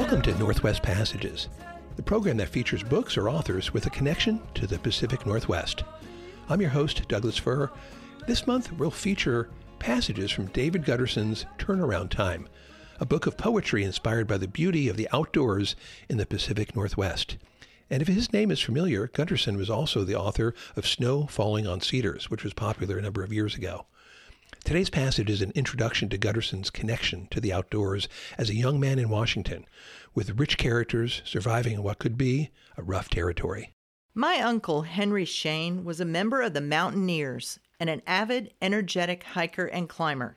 Welcome to Northwest Passages, the program that features books or authors with a connection to the Pacific Northwest. I'm your host, Douglas Fir. This month, we'll feature passages from David Guterson's Turnaround Time, a book of poetry inspired by the beauty of the outdoors in the Pacific Northwest. And if his name is familiar, Guterson was also the author of Snow Falling on Cedars, which was popular a number of years ago. Today's passage is an introduction to Guterson's connection to the outdoors as a young man in Washington, with rich characters surviving in what could be a rough territory. My uncle, Henry Shane, was a member of the Mountaineers and an avid, energetic hiker and climber.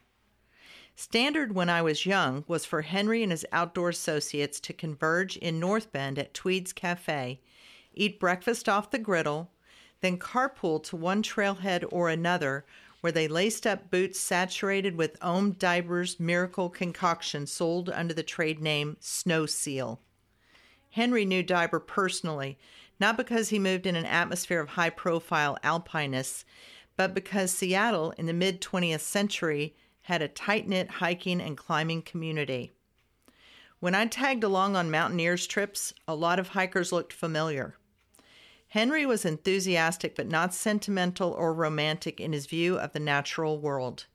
Standard when I was young was for Henry and his outdoor associates to converge in North Bend at Twede's Cafe, eat breakfast off the griddle, then carpool to one trailhead or another where they laced up boots saturated with Om Diber's miracle concoction sold under the trade name Snow Seal. Henry knew Diber personally, not because he moved in an atmosphere of high profile alpinists, but because Seattle in the mid 20th century had a tight knit hiking and climbing community. When I tagged along on mountaineers trips, a lot of hikers looked familiar. Henry was enthusiastic but not sentimental or romantic in his view of the natural world.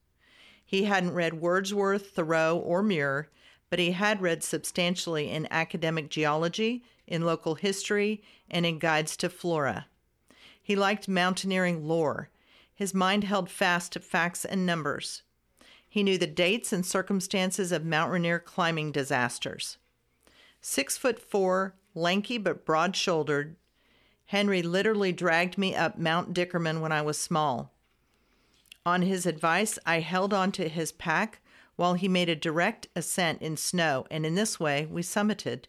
He hadn't read Wordsworth, Thoreau, or Muir, but he had read substantially in academic geology, in local history, and in guides to flora. He liked mountaineering lore. His mind held fast to facts and numbers. He knew the dates and circumstances of Mount Rainier climbing disasters. Six foot four, lanky but broad shouldered, Henry literally dragged me up Mount Dickerman when I was small. On his advice, I held on to his pack while he made a direct ascent in snow, and in this way we summited.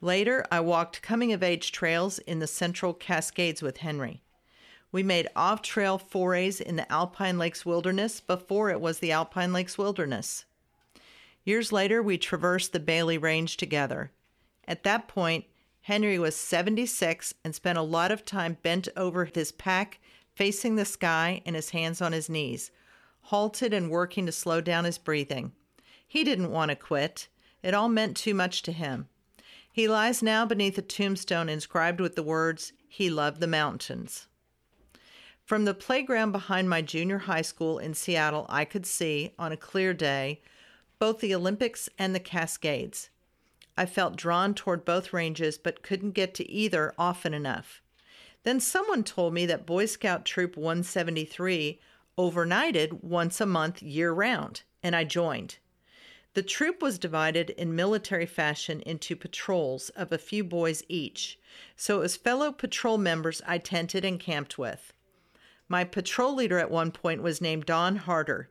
Later, I walked coming of age trails in the central Cascades with Henry. We made off trail forays in the Alpine Lakes Wilderness before it was the Alpine Lakes Wilderness. Years later, we traversed the Bailey Range together. At that point, Henry was 76 and spent a lot of time bent over his pack, facing the sky and his hands on his knees, halted and working to slow down his breathing. He didn't want to quit. It all meant too much to him. He lies now beneath a tombstone inscribed with the words, He loved the mountains. From the playground behind my junior high school in Seattle, I could see, on a clear day, both the Olympics and the Cascades. I felt drawn toward both ranges but couldn't get to either often enough. Then someone told me that Boy Scout Troop 173 overnighted once a month year round, and I joined. The troop was divided in military fashion into patrols of a few boys each, so it was fellow patrol members I tented and camped with. My patrol leader at one point was named Don Harder.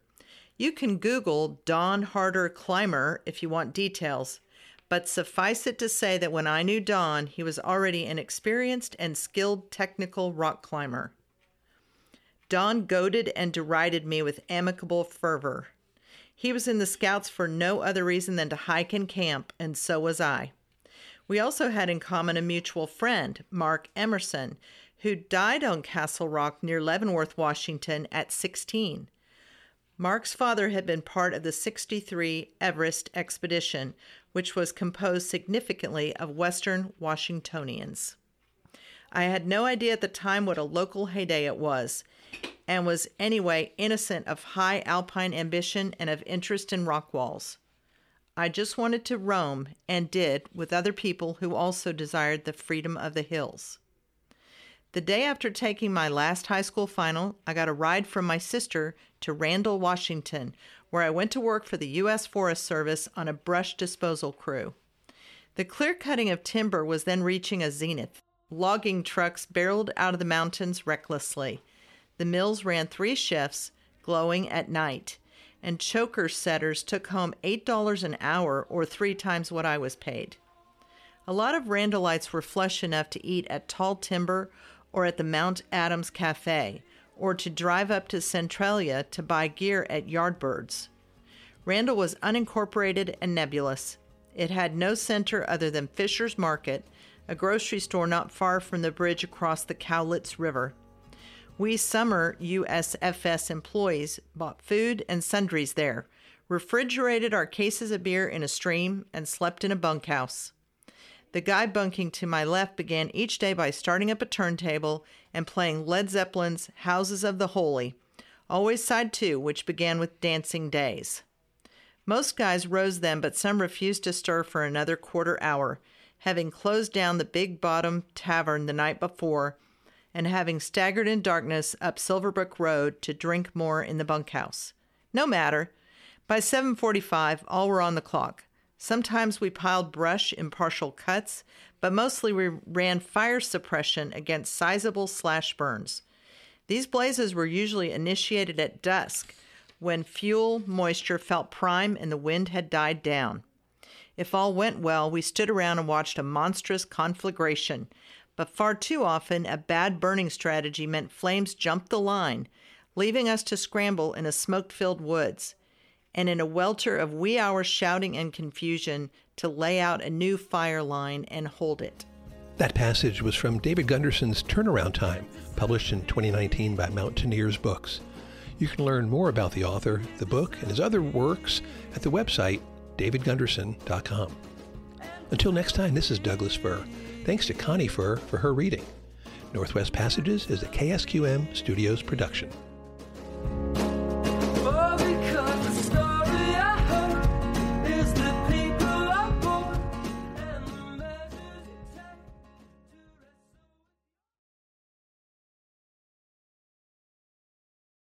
You can Google Don Harder Climber if you want details. But suffice it to say that when I knew Don, he was already an experienced and skilled technical rock climber. Don goaded and derided me with amicable fervor. He was in the Scouts for no other reason than to hike and camp, and so was I. We also had in common a mutual friend, Mark Emerson, who died on Castle Rock near Leavenworth, Washington, at 16. Mark's father had been part of the 63 Everest expedition, which was composed significantly of Western Washingtonians. I had no idea at the time what a local heyday it was, and was anyway innocent of high alpine ambition and of interest in rock walls. I just wanted to roam, and did, with other people who also desired the freedom of the hills. The day after taking my last high school final, I got a ride from my sister to Randle, Washington, where I went to work for the U.S. Forest Service on a brush disposal crew. The clear cutting of timber was then reaching a zenith. Logging trucks barreled out of the mountains recklessly. The mills ran three shifts, glowing at night, and choker setters took home $8 an hour or three times what I was paid. A lot of Randallites were flush enough to eat at Tall Timber or at the Mount Adams Cafe, or to drive up to Centralia to buy gear at Yardbirds. Randle was unincorporated and nebulous. It had no center other than Fisher's Market, a grocery store not far from the bridge across the Cowlitz River. We summer USFS employees bought food and sundries there, refrigerated our cases of beer in a stream, and slept in a bunkhouse. The guy bunking to my left began each day by starting up a turntable and playing Led Zeppelin's Houses of the Holy, always side two, which began with Dancing Days. Most guys rose then, but some refused to stir for another quarter hour, having closed down the Big Bottom Tavern the night before and having staggered in darkness up Silverbrook Road to drink more in the bunkhouse. No matter. By 7:45 all were on the clock. Sometimes we piled brush in partial cuts, but mostly we ran fire suppression against sizable slash burns. These blazes were usually initiated at dusk when fuel moisture felt prime and the wind had died down. If all went well, we stood around and watched a monstrous conflagration, but far too often a bad burning strategy meant flames jumped the line, leaving us to scramble in a smoke filled woods and in a welter of wee hours shouting and confusion to lay out a new fire line and hold it. That passage was from David Guterson's Turnaround Time, published in 2019 by Mountaineers Books. You can learn more about the author, the book, and his other works at the website davidguterson.com. Until next time, this is Douglas Fir. Thanks to Connie Fir for her reading. Northwest Passages is a KSQM Studios production.